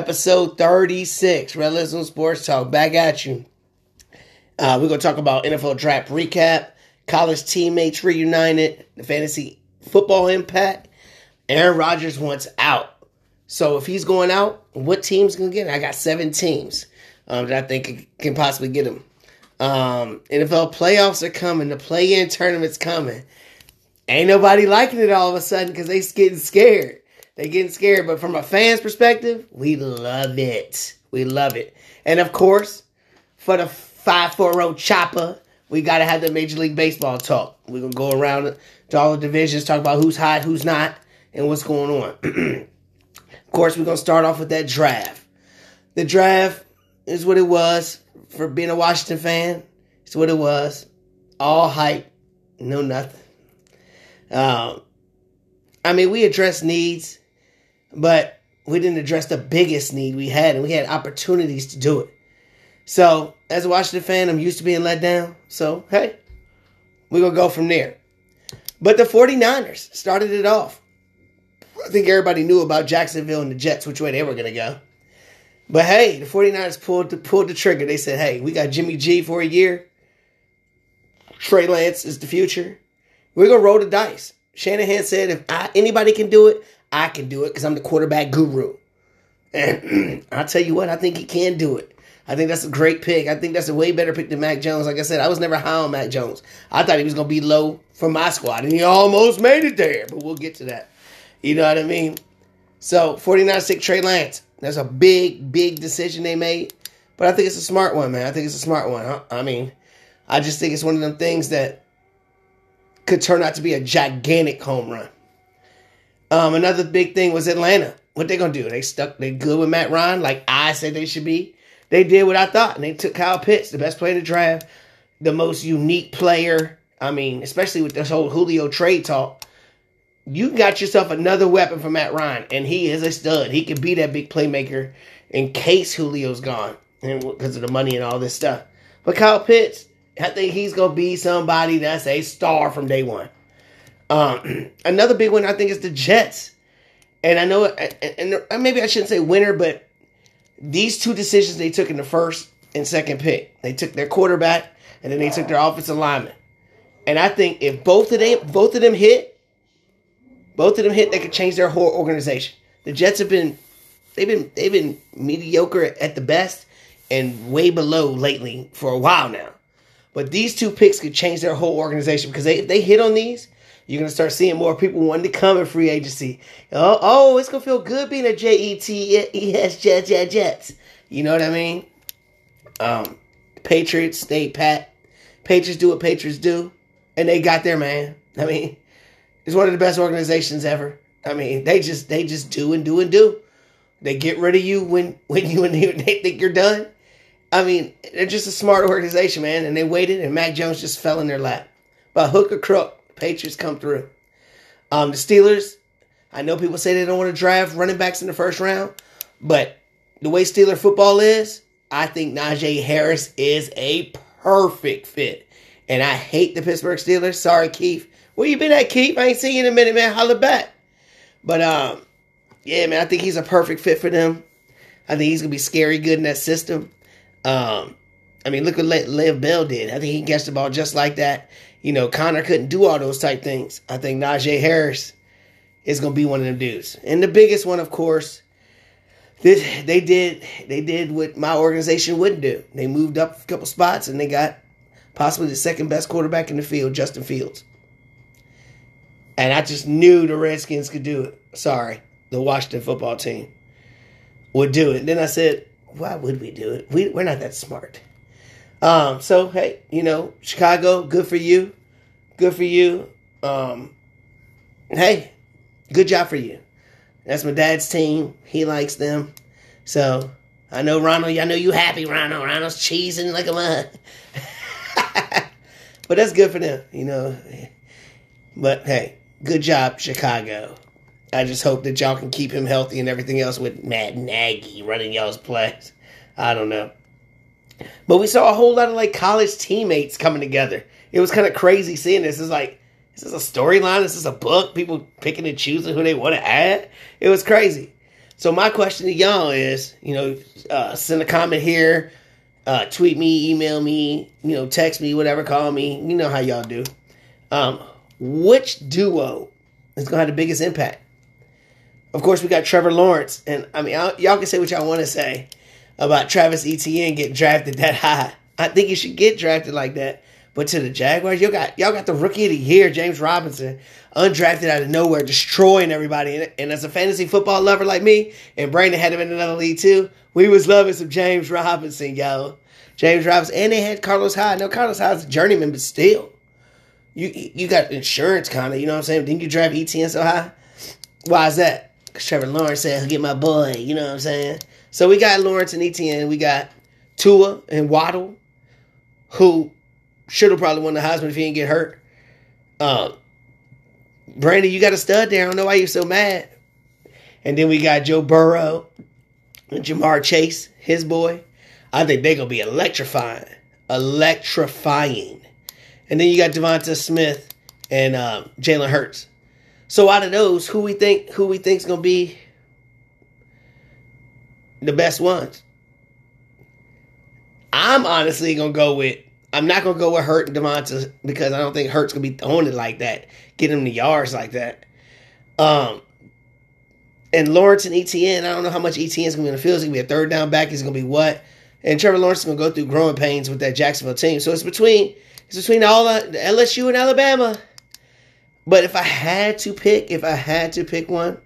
episode 36, Rellism Sports Talk. Back at you. Uh, we're going to talk about NFL draft recap, college teammates reunited, the fantasy football impact. Aaron Rodgers wants out. So if he's going out, what team's going to get him? I got seven teams um, that I think can possibly get him. Um, NFL playoffs are coming. The play-in tournament's coming. Ain't nobody liking it all of a sudden because they getting scared. They getting scared. But from a fan's perspective, we love it. We love it. And of course, for the 5-4-0 chopper, we got to have the Major League Baseball talk. We're to go around to all the divisions, talk about who's hot, who's not, and what's going on. of course, we're to start off with that draft. The draft is what it was for being a Washington fan. It's what it was. All hype, no nothing. Um, I mean, we address needs, but we didn't address the biggest need we had, and we had opportunities to do it. So, as a Washington fan, I'm used to being let down. So, hey, we're going to go from there. But the 49ers started it off. I think everybody knew about Jacksonville and the Jets, which way they were going to go. But hey, the 49ers pulled the, pulled the trigger. They said, hey, we got Jimmy G for a year. Trey Lance is the future. We're going to roll the dice. Shanahan said, if I, anybody can do it, I can do it because I'm the quarterback guru. And I'll tell you what, I think he can do it. I think that's a great pick. I think that's a way better pick than Mac Jones. Like I said, I was never high on Mac Jones. I thought he was going to be low for my squad, and he almost made it there. But we'll get to that. You know what I mean? So, 49 6 Trey Lance. That's a big, big decision they made. But I think it's a smart one, man. I think it's a smart one. I mean, I just think it's one of them things that could turn out to be a gigantic home run. Um, another big thing was Atlanta. What they gonna do? They stuck. They good with Matt Ryan, like I said they should be. They did what I thought, and they took Kyle Pitts, the best player to draft, the most unique player. I mean, especially with this whole Julio trade talk, you got yourself another weapon for Matt Ryan, and he is a stud. He can be that big playmaker in case Julio's gone, and because of the money and all this stuff. But Kyle Pitts, I think he's gonna be somebody that's a star from day one. Um, another big one I think is the Jets, and I know, and, and maybe I shouldn't say winner, but these two decisions they took in the first and second pick, they took their quarterback and then they took their offensive lineman, and I think if both of them both of them hit, both of them hit, they could change their whole organization. The Jets have been they've been they've been mediocre at the best and way below lately for a while now. But these two picks could change their whole organization because they, if they hit on these, you're gonna start seeing more people wanting to come in free agency. Oh, oh, it's gonna feel good being a J E T E S Jets. You know what I mean? Um, Patriots stay pat. Patriots do what Patriots do, and they got their man. I mean, it's one of the best organizations ever. I mean, they just they just do and do and do. They get rid of you when when you when they think you're done. I mean, they're just a smart organization, man. And they waited, and Mac Jones just fell in their lap. By hook or crook, Patriots come through. Um, the Steelers, I know people say they don't want to draft running backs in the first round, but the way Steeler football is, I think Najee Harris is a perfect fit. And I hate the Pittsburgh Steelers. Sorry, Keith. Where you been at, Keith? I ain't seen you in a minute, man. Holla back. But um, yeah, man, I think he's a perfect fit for them. I think he's gonna be scary good in that system. Um, I mean, look what Le- Lev Bell did. I think he catch the ball just like that. You know, Conner couldn't do all those type things. I think Najee Harris is gonna be one of them dudes. And the biggest one, of course, this, they did they did what my organization wouldn't do. They moved up a couple spots and they got possibly the second best quarterback in the field, Justin Fields. And I just knew the Redskins could do it. Sorry, the Washington football team would do it. Then I said, why would we do it? We, we're not that smart. Um, so hey, you know, Chicago, good for you. Good for you. Um, hey, good job for you. That's my dad's team. He likes them. So I know Ronald, I know you happy, Ronald. Ronald's cheesing like a mud. but that's good for them, you know. But hey, good job, Chicago. I just hope that y'all can keep him healthy and everything else with Matt Nagy running y'all's plays. I don't know. But we saw a whole lot of like college teammates coming together. It was kind of crazy seeing this. It's like, is this a storyline? Is this a book? People picking and choosing who they want to add? It was crazy. So my question to y'all is, you know, uh, send a comment here, uh, tweet me, email me, you know, text me, whatever, call me. You know how y'all do. Um, which duo is going to have the biggest impact? Of course, we got Trevor Lawrence, and I mean, y'all can say what y'all want to say about Travis Etienne getting drafted that high. I think he should get drafted like that. But to the Jaguars, y'all got y'all got the rookie of the year, James Robinson, undrafted out of nowhere, destroying everybody. And, as a fantasy football lover like me, and Brandon had him in another league too, we was loving some James Robinson, yo. James Robinson, and they had Carlos Hyde. No, Carlos Hyde's a journeyman, but still, you you got insurance kind of. You know what I'm saying? Didn't you draft Etienne so high? Why is that? Because Trevor Lawrence said he'll get my boy. You know what I'm saying? So we got Lawrence and Etienne. We got Tua and Waddle, who should have probably won the Heisman if he didn't get hurt. Um, Brandon, you got a stud there. I don't know why you're so mad. And then we got Joe Burrow and Ja'Marr Chase, his boy. I think they're gonna be electrifying, electrifying. And then you got Devonta Smith and uh, Jalen Hurts. So out of those, who we think who we think's gonna be the best ones? I'm honestly gonna go with. I'm not gonna go with Hurt and Devonta because I don't think Hurt's gonna be throwing it like that, getting him the yards like that. Um, and Lawrence and Etienne, I don't know how much Etienne's gonna be in the field. He's gonna be a third down back. He's gonna be what? And Trevor Lawrence is gonna go through growing pains with that Jacksonville team. So it's between it's between all the LSU and Alabama. But if I had to pick, if I had to pick one,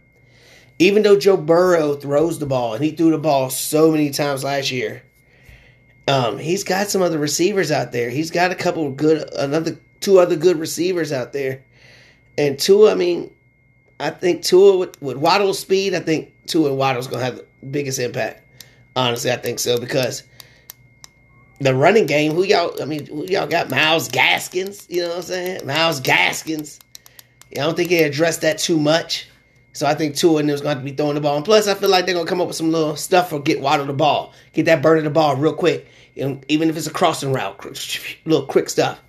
even though Joe Burrow throws the ball and he threw the ball so many times last year, um, he's got some other receivers out there. He's got a couple good, another two other good receivers out there. And Tua, I mean, I think Tua with, with Waddle's speed, I think Tua and Waddle's gonna have the biggest impact. Honestly, I think so because the running game, who y'all? I mean, who y'all got? Myles Gaskins, you know what I'm saying? Myles Gaskins. I don't think they addressed that too much. So I think Tua and is going to be throwing the ball. And plus, I feel like they're going to come up with some little stuff for get Waddle the ball, get that burn of the ball real quick. Know, even if it's a crossing route, little quick stuff.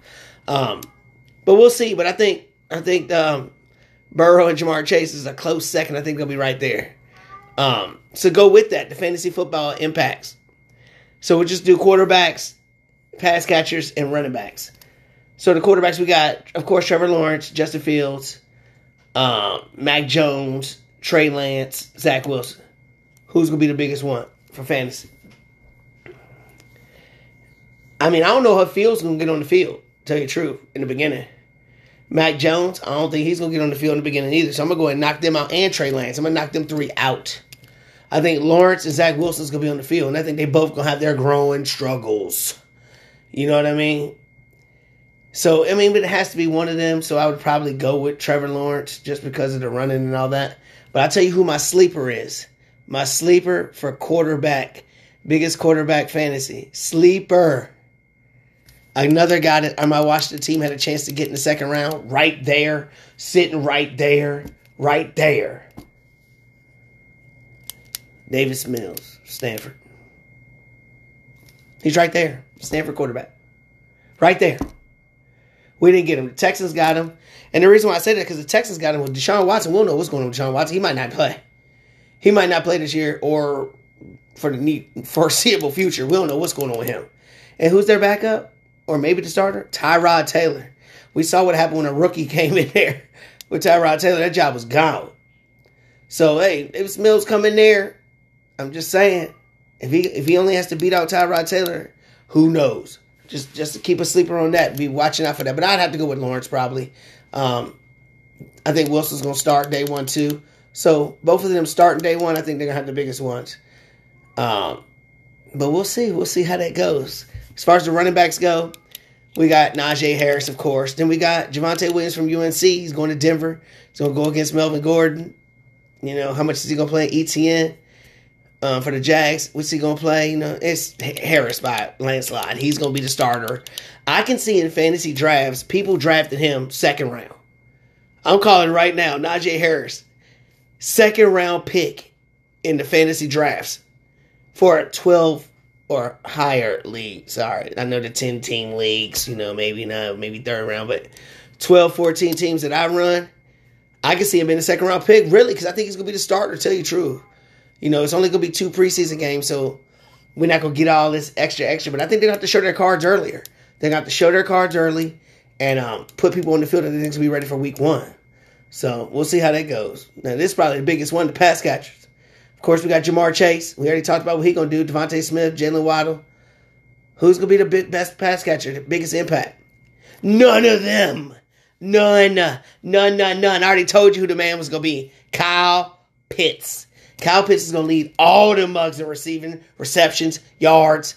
Um, but we'll see. But I think I think um, Burrow and Ja'Marr Chase is a close second. I think they'll be right there. Um, so go with that. The fantasy football impacts. So we'll just do quarterbacks, pass catchers, and running backs. So the quarterbacks we got, of course, Trevor Lawrence, Justin Fields, um, Mac Jones, Trey Lance, Zach Wilson. Who's gonna be the biggest one for fantasy? I mean, I don't know how Fields gonna get on the field. Tell you the truth, in the beginning. Mac Jones, I don't think he's gonna get on the field in the beginning either. So I'm gonna go and knock them out and Trey Lance. I'm gonna knock them three out. I think Lawrence and Zach Wilson's gonna be on the field, and I think they both gonna have their growing struggles. You know what I mean? So I mean, but it has to be one of them. So I would probably go with Trevor Lawrence just because of the running and all that. But I'll tell you who my sleeper is. My sleeper for quarterback, biggest quarterback fantasy sleeper. Another guy that on my Washington team had a chance to get in the second round, right there, sitting right there, right there. Davis Mills, Stanford. He's right there, Stanford quarterback, right there. We didn't get him. The Texans got him. And the reason why I say that because the Texans got him with Deshaun Watson. We'll know what's going on with Deshaun Watson. He might not play. He might not play this year or for the foreseeable future. We don't know what's going on with him. And who's their backup? Or maybe the starter? Tyrod Taylor. We saw what happened when a rookie came in there with Tyrod Taylor. That job was gone. So hey, if Mills come in there, I'm just saying, if he if he only has to beat out Tyrod Taylor, who knows? Just just to keep a sleeper on that. Be watching out for that. But I'd have to go with Lawrence probably. Um, I think Wilson's gonna start day one too. So both of them starting day one. I think they're gonna have the biggest ones. Um, but we'll see. We'll see how that goes. As far as the running backs go, we got Najee Harris, of course. Then we got Javonte Williams from UNC. He's going to Denver. He's gonna go against Melvin Gordon. You know how much is he gonna play? in Etienne um, for the Jags. What's he gonna play? You know, it's Harris by landslide. He's gonna be the starter. I can see in fantasy drafts people drafted him second round. I'm calling right now, Najee Harris, second round pick in the fantasy drafts for a 12 or higher league. Sorry, I know the 10 team leagues, you know, maybe not, maybe third round, but 12, 14 teams that I run, I can see him in the second round pick, really, because I think he's going to be the starter, tell you the truth. You know, it's only going to be two preseason games, so we're not going to get all this extra, extra. But I think they're to have to show their cards earlier. They're to have to show their cards early and um, put people on the field that they think to be ready for week one. So we'll see how that goes. Now, this is probably the biggest one, the pass catchers. Of course, we got Ja'Marr Chase. We already talked about what he's going to do. DeVonta Smith, Jaylen Waddle. Who's going to be the best pass catcher, the biggest impact? None of them. None. None, none, none. I already told you who the man was going to be. Kyle Pitts. Kyle Pitts is going to lead all the mugs in receiving, receptions, yards,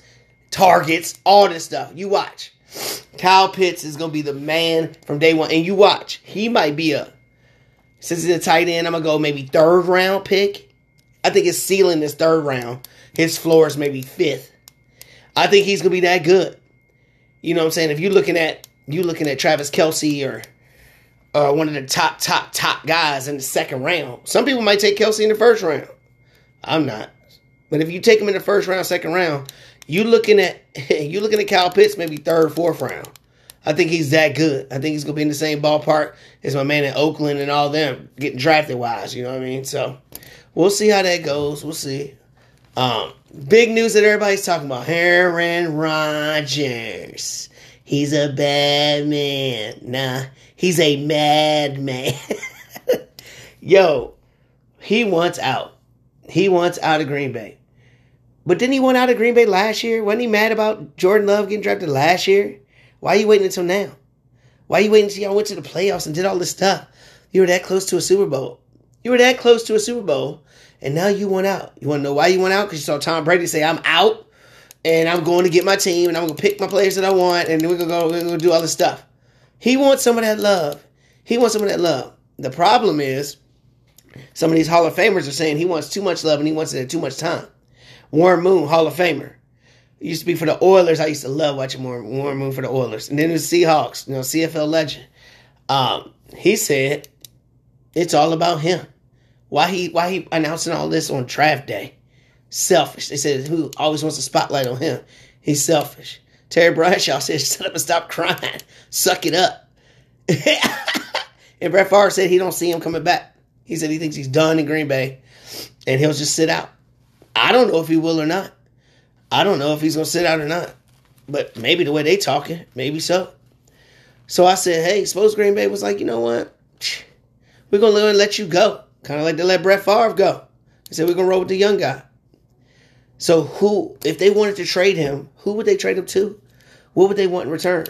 targets, all this stuff. You watch. Kyle Pitts is going to be the man from day one. And you watch. He might be a, since he's a tight end, I'm going to go maybe third round pick. I think his ceiling is third round. His floor is maybe fifth. I think he's going to be that good. You know what I'm saying? If you're looking at you looking at Travis Kelce or uh, one of the top, top, top guys in the second round. Some people might take Kelce in the first round. I'm not. But if you take him in the first round, second round, you looking at you looking at Kyle Pitts maybe third, fourth round. I think he's that good. I think he's gonna be in the same ballpark as my man in Oakland and all them getting drafted wise. You know what I mean? So we'll see how that goes. We'll see. Um, big news that everybody's talking about: Aaron Rodgers. He's a bad man. Nah, he's a madman. Yo, he wants out. He wants out of Green Bay. But didn't he want out of Green Bay last year? Wasn't he mad about Jordan Love getting drafted last year? Why are you waiting until now? Why are you waiting until y'all went to the playoffs and did all this stuff? You were that close to a Super Bowl. You were that close to a Super Bowl, and now you want out. You want to know why you went out? Because you saw Tom Brady say, I'm out and I'm going to get my team and I'm going to pick my players that I want and we're going to go we're going to do all this stuff. He wants some of that love. He wants some of that love. The problem is some of these Hall of Famers are saying he wants too much love and he wants it at too much time. Warren Moon, Hall of Famer. used to be for the Oilers. I used to love watching Warren, Warren Moon for the Oilers. And then the Seahawks, you know, CFL legend. Um, he said it's all about him. Why he why he announcing all this on draft day? Selfish. They said who always wants a spotlight on him. He's selfish. Terry Bradshaw said, shut up and stop crying. Suck it up. and Brett Favre said he don't see him coming back. He said he thinks he's done in Green Bay and he'll just sit out. I don't know if he will or not. I don't know if he's gonna sit out or not. But maybe the way they talking, maybe so. So I said, hey, suppose Green Bay was like, you know what? We're gonna let you go. Kind of like they let Brett Favre go. He said, we're gonna roll with the young guy. So who, if they wanted to trade him, who would they trade him to? What would they want in return?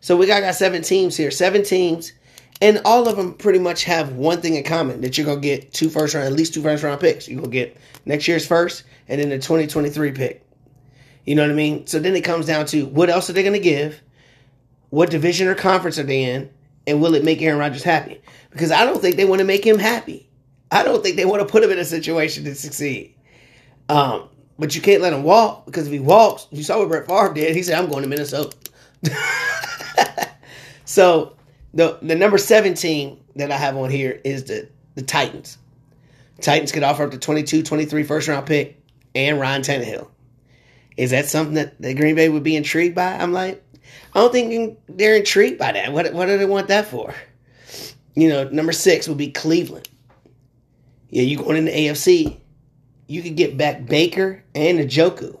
So we got, got seven teams here, seven teams, and all of them pretty much have one thing in common that you're gonna get two first round, at least two first round picks. You're gonna get next year's first and then the 2023 pick. You know what I mean? So then it comes down to what else are they gonna give? What division or conference are they in? And will it make Aaron Rodgers happy? Because I don't think they want to make him happy. I don't think they want to put him in a situation to succeed. Um, but you can't let him walk because if he walks, you saw what Brett Favre did. He said, "I'm going to Minnesota." so the the number seventeen that I have on here is the the Titans. Titans could offer up to 22, 23 first round pick and Ryan Tannehill. Is that something that the Green Bay would be intrigued by? I'm like, I don't think they're intrigued by that. What what do they want that for? You know, number six would be Cleveland. Yeah, you going in the AFC you could get back Baker and Njoku.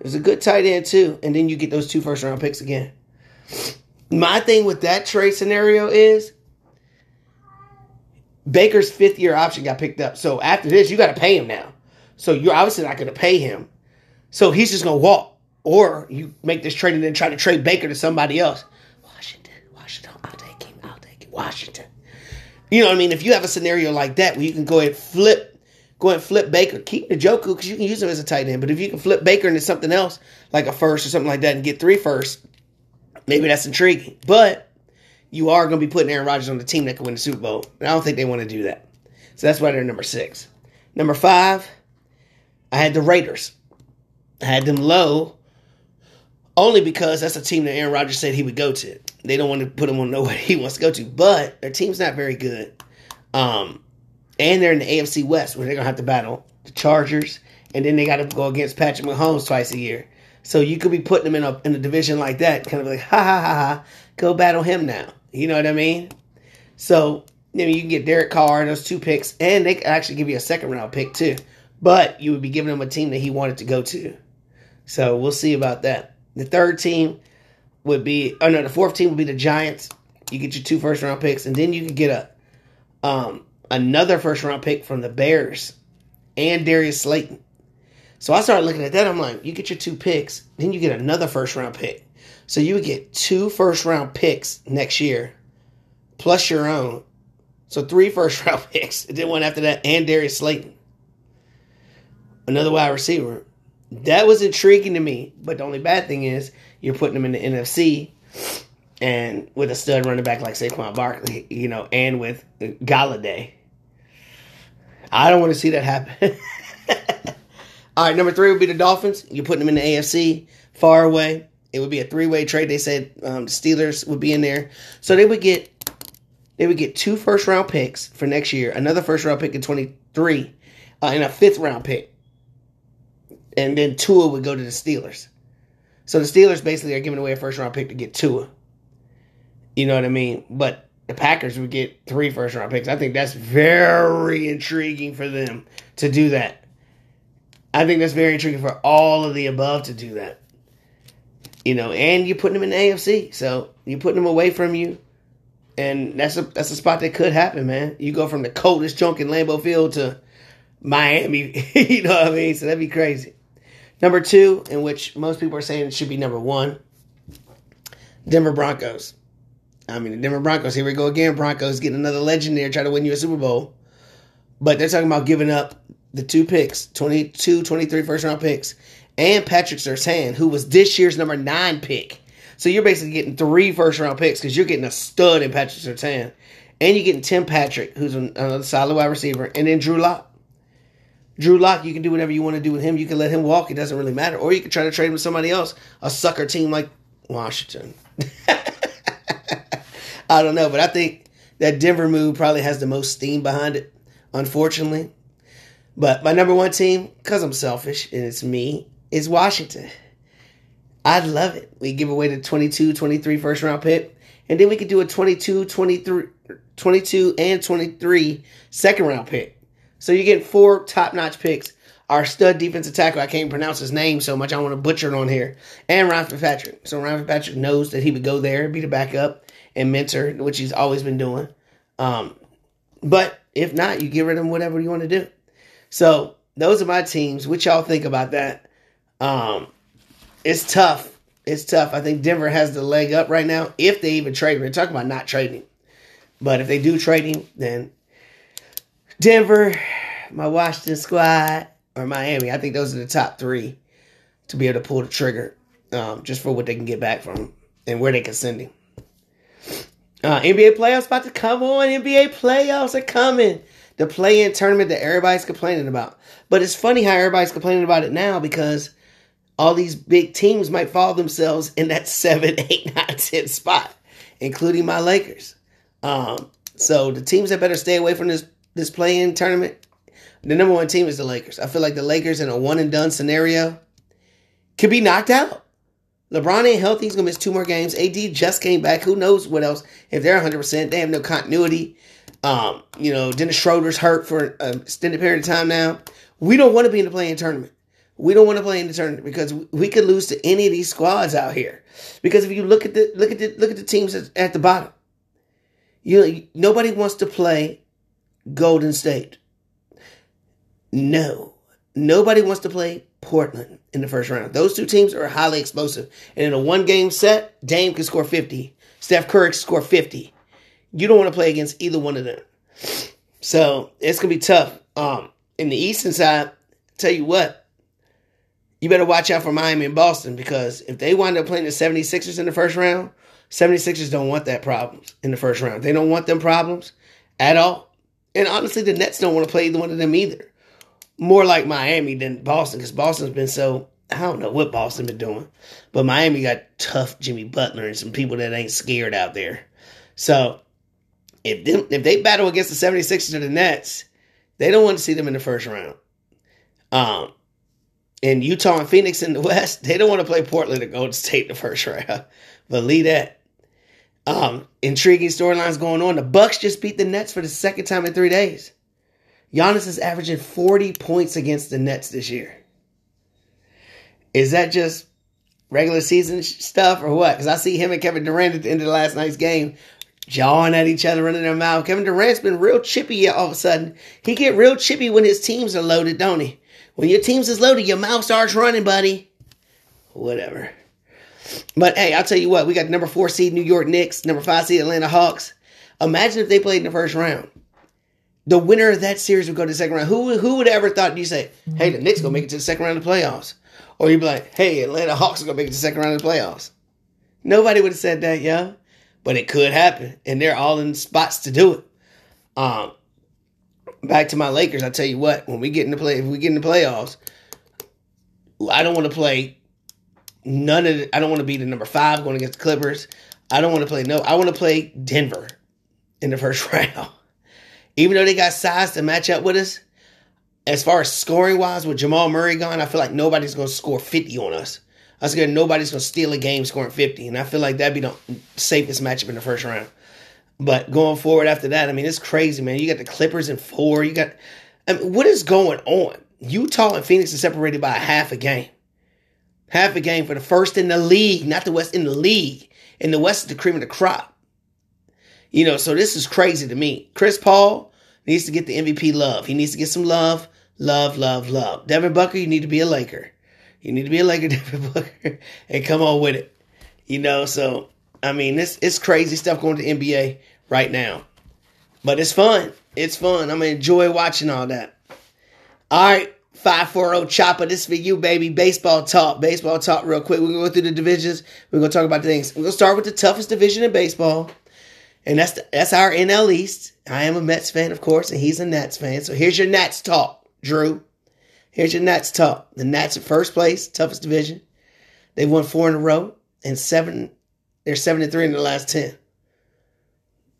It's a good tight end too, and then you get those two first round picks again. My thing with that trade scenario is Baker's fifth year option got picked up. So after this, you got to pay him now. So you're obviously not going to pay him. So he's just going to walk. Or you make this trade and then try to trade Baker to somebody else. Washington, Washington, I'll take him, I'll take him, Washington. You know what I mean? If you have a scenario like that where you can go ahead and flip go and flip Baker. Keep Njoku because you can use him as a tight end. But if you can flip Baker into something else, like a first or something like that, and get three first, maybe that's intriguing. But you are going to be putting Aaron Rodgers on the team that can win the Super Bowl. And I don't think they want to do that. So that's why they're number six. Number five, I had the Raiders. I had them low only because that's a team that Aaron Rodgers said he would go to. They don't want to put him on nowhere he wants to go to, but their team's not very good. Um, and they're in the AFC West where they're gonna have to battle the Chargers, and then they got to go against Patrick Mahomes twice a year. So you could be putting them in a in a division like that, kind of like ha ha ha ha, go battle him now. You know what I mean? So you know you can get Derek Carr those two picks, and they can actually give you a second round pick too. but you would be giving him a team that he wanted to go to. So we'll see about that. The third team would be, oh no, the fourth team would be the Giants. You get your two first round picks, and then you could get a um, another first round pick from the Bears and Darius Slayton. So I started looking at that. I'm like, you get your two picks, then you get another first round pick. So you would get two first round picks next year, plus your own. So three first round picks. And then one after that, and Darius Slayton. Another wide receiver. That was intriguing to me. But the only bad thing is you're putting them in the NFC and with a stud running back like Saquon Barkley, you know, and with Golladay. I don't want to see that happen. All right, number three would be the Dolphins. You're putting them in the AFC, far away. It would be a three-way trade. They said um, the Steelers would be in there, so they would get they would get two first-round picks for next year, another first-round pick in 23, uh, and a fifth-round pick, and then Tua would go to the Steelers. So the Steelers basically are giving away a first-round pick to get Tua. You know what I mean? But the Packers would get three first-round picks. I think that's very intriguing for them to do that. I think that's very intriguing for all of the above to do that. You know, and you're putting them in the AFC, so you're putting them away from you, and that's a that's a spot that could happen, man. You go from the coldest junk in Lambeau Field to Miami, you know what I mean? So that'd be crazy. Number two, in which most people are saying it should be number one, Denver Broncos. I mean, the Denver Broncos. Here we go again. Broncos getting another legend there, try to win you a Super Bowl, but they're talking about giving up the two picks, 22, 23 first round picks, and Patrick Surtain, who was this year's number nine pick. So you're basically getting three first round picks because you're getting a stud in Patrick Surtain. And you're getting Tim Patrick, who's another solid wide receiver, and then Drew Lock. Drew Lock, you can do whatever you want to do with him. You can let him walk. It doesn't really matter. Or you can try to trade him with somebody else, a sucker team like Washington. I don't know, but I think that Denver move probably has the most steam behind it, unfortunately. But my number one team, because I'm selfish and it's me, is Washington. I'd love it. We give away the 22, 23 first round pick, and then we could do a 22, 23, 22 and 23 second round pick. So you get four top notch picks. Our stud defensive tackle, I can't pronounce his name so much, I want to butcher it on here. And Ryan Fitzpatrick. So Ryan Fitzpatrick knows that he would go there, be the backup, and mentor, which he's always been doing. Um, but if not, you get rid of him, whatever you want to do. So those are my teams. What y'all think about that? Um, it's tough. It's tough. I think Denver has the leg up right now if they even trade. We're talking about not trading, but if they do trading, then Denver, my Washington squad, or Miami. I think those are the top three to be able to pull the trigger, um, just for what they can get back from him and where they can send him. Uh, NBA playoffs about to come on. NBA playoffs are coming the play-in tournament that everybody's complaining about. But it's funny how everybody's complaining about it now because all these big teams might fall themselves in that 7, 8, 9, 10 spot, including my Lakers. Um, so the teams that better stay away from this this play-in tournament, the number one team is the Lakers. I feel like the Lakers in a one and done scenario could be knocked out. LeBron ain't healthy. He's gonna miss two more games. AD just came back. Who knows what else? If they're 100, percent they have no continuity. Um, you know, Dennis Schroeder's hurt for an extended period of time now. We don't want to be in the play-in tournament. We don't want to play in the tournament because we could lose to any of these squads out here. Because if you look at the look at the look at the teams at the bottom, you nobody wants to play Golden State. No, nobody wants to play Portland in the first round. Those two teams are highly explosive, and in a one-game set, Dame can score fifty. Steph Curry can score fifty you don't want to play against either one of them. So it's gonna be tough. Um, in the eastern side, tell you what, you better watch out for Miami and Boston because if they wind up playing the 76ers in the first round, 76ers don't want that problems in the first round. They don't want them problems at all. And honestly, the Nets don't want to play either one of them either. More like Miami than Boston because Boston's been so I don't know what Boston been doing, but Miami got tough Jimmy Butler and some people that ain't scared out there. So if them, if they battle against the 76ers or the Nets, they don't want to see them in the first round. Um, and Utah and Phoenix in the West, they don't want to play Portland or Golden State in the first round. Believe that. Um, intriguing storylines going on. The Bucks just beat the Nets for the second time in three days. Giannis is averaging 40 points against the Nets this year. Is that just regular season stuff or what? Because I see him and Kevin Durant at the end of the last night's game jawing at each other, running their mouth. Kevin Durant's been real chippy all of a sudden. He get real chippy when his teams are loaded, don't he? When your teams is loaded, your mouth starts running, buddy. Whatever. But hey, I'll tell you what, we got number four seed New York Knicks, number five seed Atlanta Hawks. Imagine if they played in the first round. The winner of that series would go to the second round. Who who would ever thought you say, hey, the Knicks gonna make it to the second round of the playoffs? Or you'd be like, hey, Atlanta Hawks are gonna make it to the second round of the playoffs. Nobody would have said that, yo. But it could happen. And they're all in spots to do it. Um back to my Lakers, I tell you what, when we get in the play if we get in the playoffs, I don't want to play none of the, I don't want to be the number five going against the Clippers. I don't want to play no, I want to play Denver in the first round. Even though they got size to match up with us, as far as scoring wise, with Jamal Murray gone, I feel like nobody's going to score 50 on us. I was scared nobody's going to steal a game scoring 50. And I feel like that'd be the safest matchup in the first round. But going forward after that, I mean, it's crazy, man. You got the Clippers in four. You got, I mean, what is going on? Utah and Phoenix are separated by half a game. Half a game for the first in the league, not the West, in the league. In the West the cream of the crop. You know, so this is crazy to me. Chris Paul needs to get the MVP love. He needs to get some love, love, love, love. Devin Booker, you need to be a Laker. You need to be a Laker, Devin Booker, and come on with it. You know, so I mean, this it's crazy stuff going to NBA right now, but it's fun. It's fun. I'm gonna enjoy watching all that. All right, five four zero chopper. This for you, baby. Baseball talk. Baseball talk. Real quick. We're gonna go through the divisions. We're gonna talk about things. We're gonna start with the toughest division in baseball and that's the, that's our NL East. I am a Mets fan, of course, and he's a Nats fan. So here's your Nats talk, Drew. Here's your Nats talk. The Nats are first place, toughest division. They've won four in a row, and seven. They're seven and three in the last ten.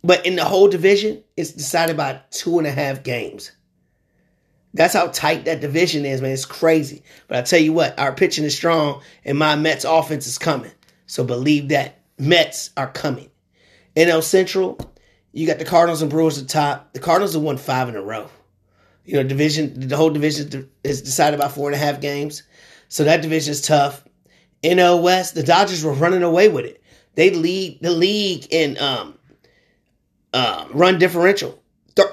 But in the whole division, it's decided by two and a half games. That's how tight that division is, man. It's crazy. But I tell you what, our pitching is strong, and my Mets offense is coming. So believe that Mets are coming. NL Central, you got the Cardinals and Brewers at the top. The Cardinals have won five in a row. You know, division, the whole division is decided by four and a half games. So that division is tough. NL West, the Dodgers were running away with it. They lead the league in um, uh, run differential.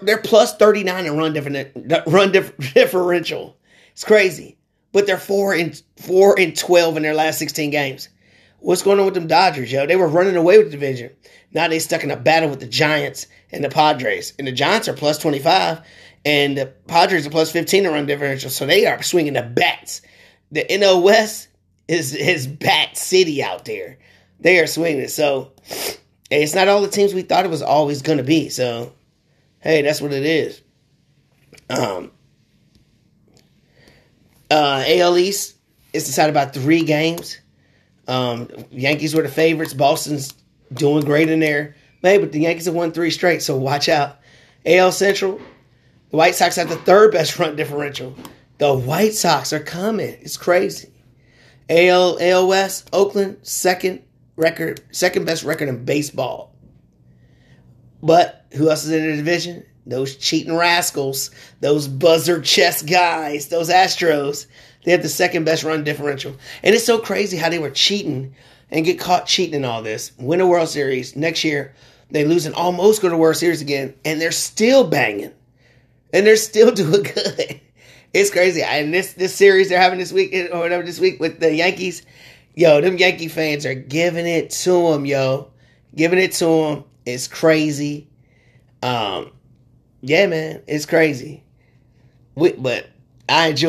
They're plus 39 in run different run differential. It's crazy. But they're four and four and 12 in their last 16 games. What's going on with them Dodgers, yo? They were running away with the division. Now they stuck in a battle with the Giants and the Padres. And the Giants are plus 25, and the Padres are plus 15 to run differential. So they are swinging the bats. The NL West is, is bat city out there. They are swinging it. So it's not all the teams we thought it was always going to be. So, hey, that's what it is. Um, uh, AL East is decided by three games. Um, Yankees were the favorites. Boston's doing great in there. Hey, but the Yankees have won three straight, so watch out. AL Central, the White Sox have the third best run differential. The White Sox are coming. It's crazy. AL AL West, Oakland, second record, second best record in baseball. But who else is in the division? Those cheating rascals, those buzzer chess guys, those Astros. They have the second best run differential. And it's so crazy how they were cheating and get caught cheating in all this. Win a World Series next year. They lose and almost go to World Series again, and they're still banging, and they're still doing good. It's crazy. And this this series they're having this week or whatever this week with the Yankees, yo, them Yankee fans are giving it to them, yo, giving it to them. It's crazy. Um, yeah, man, it's crazy. We, but I enjoy.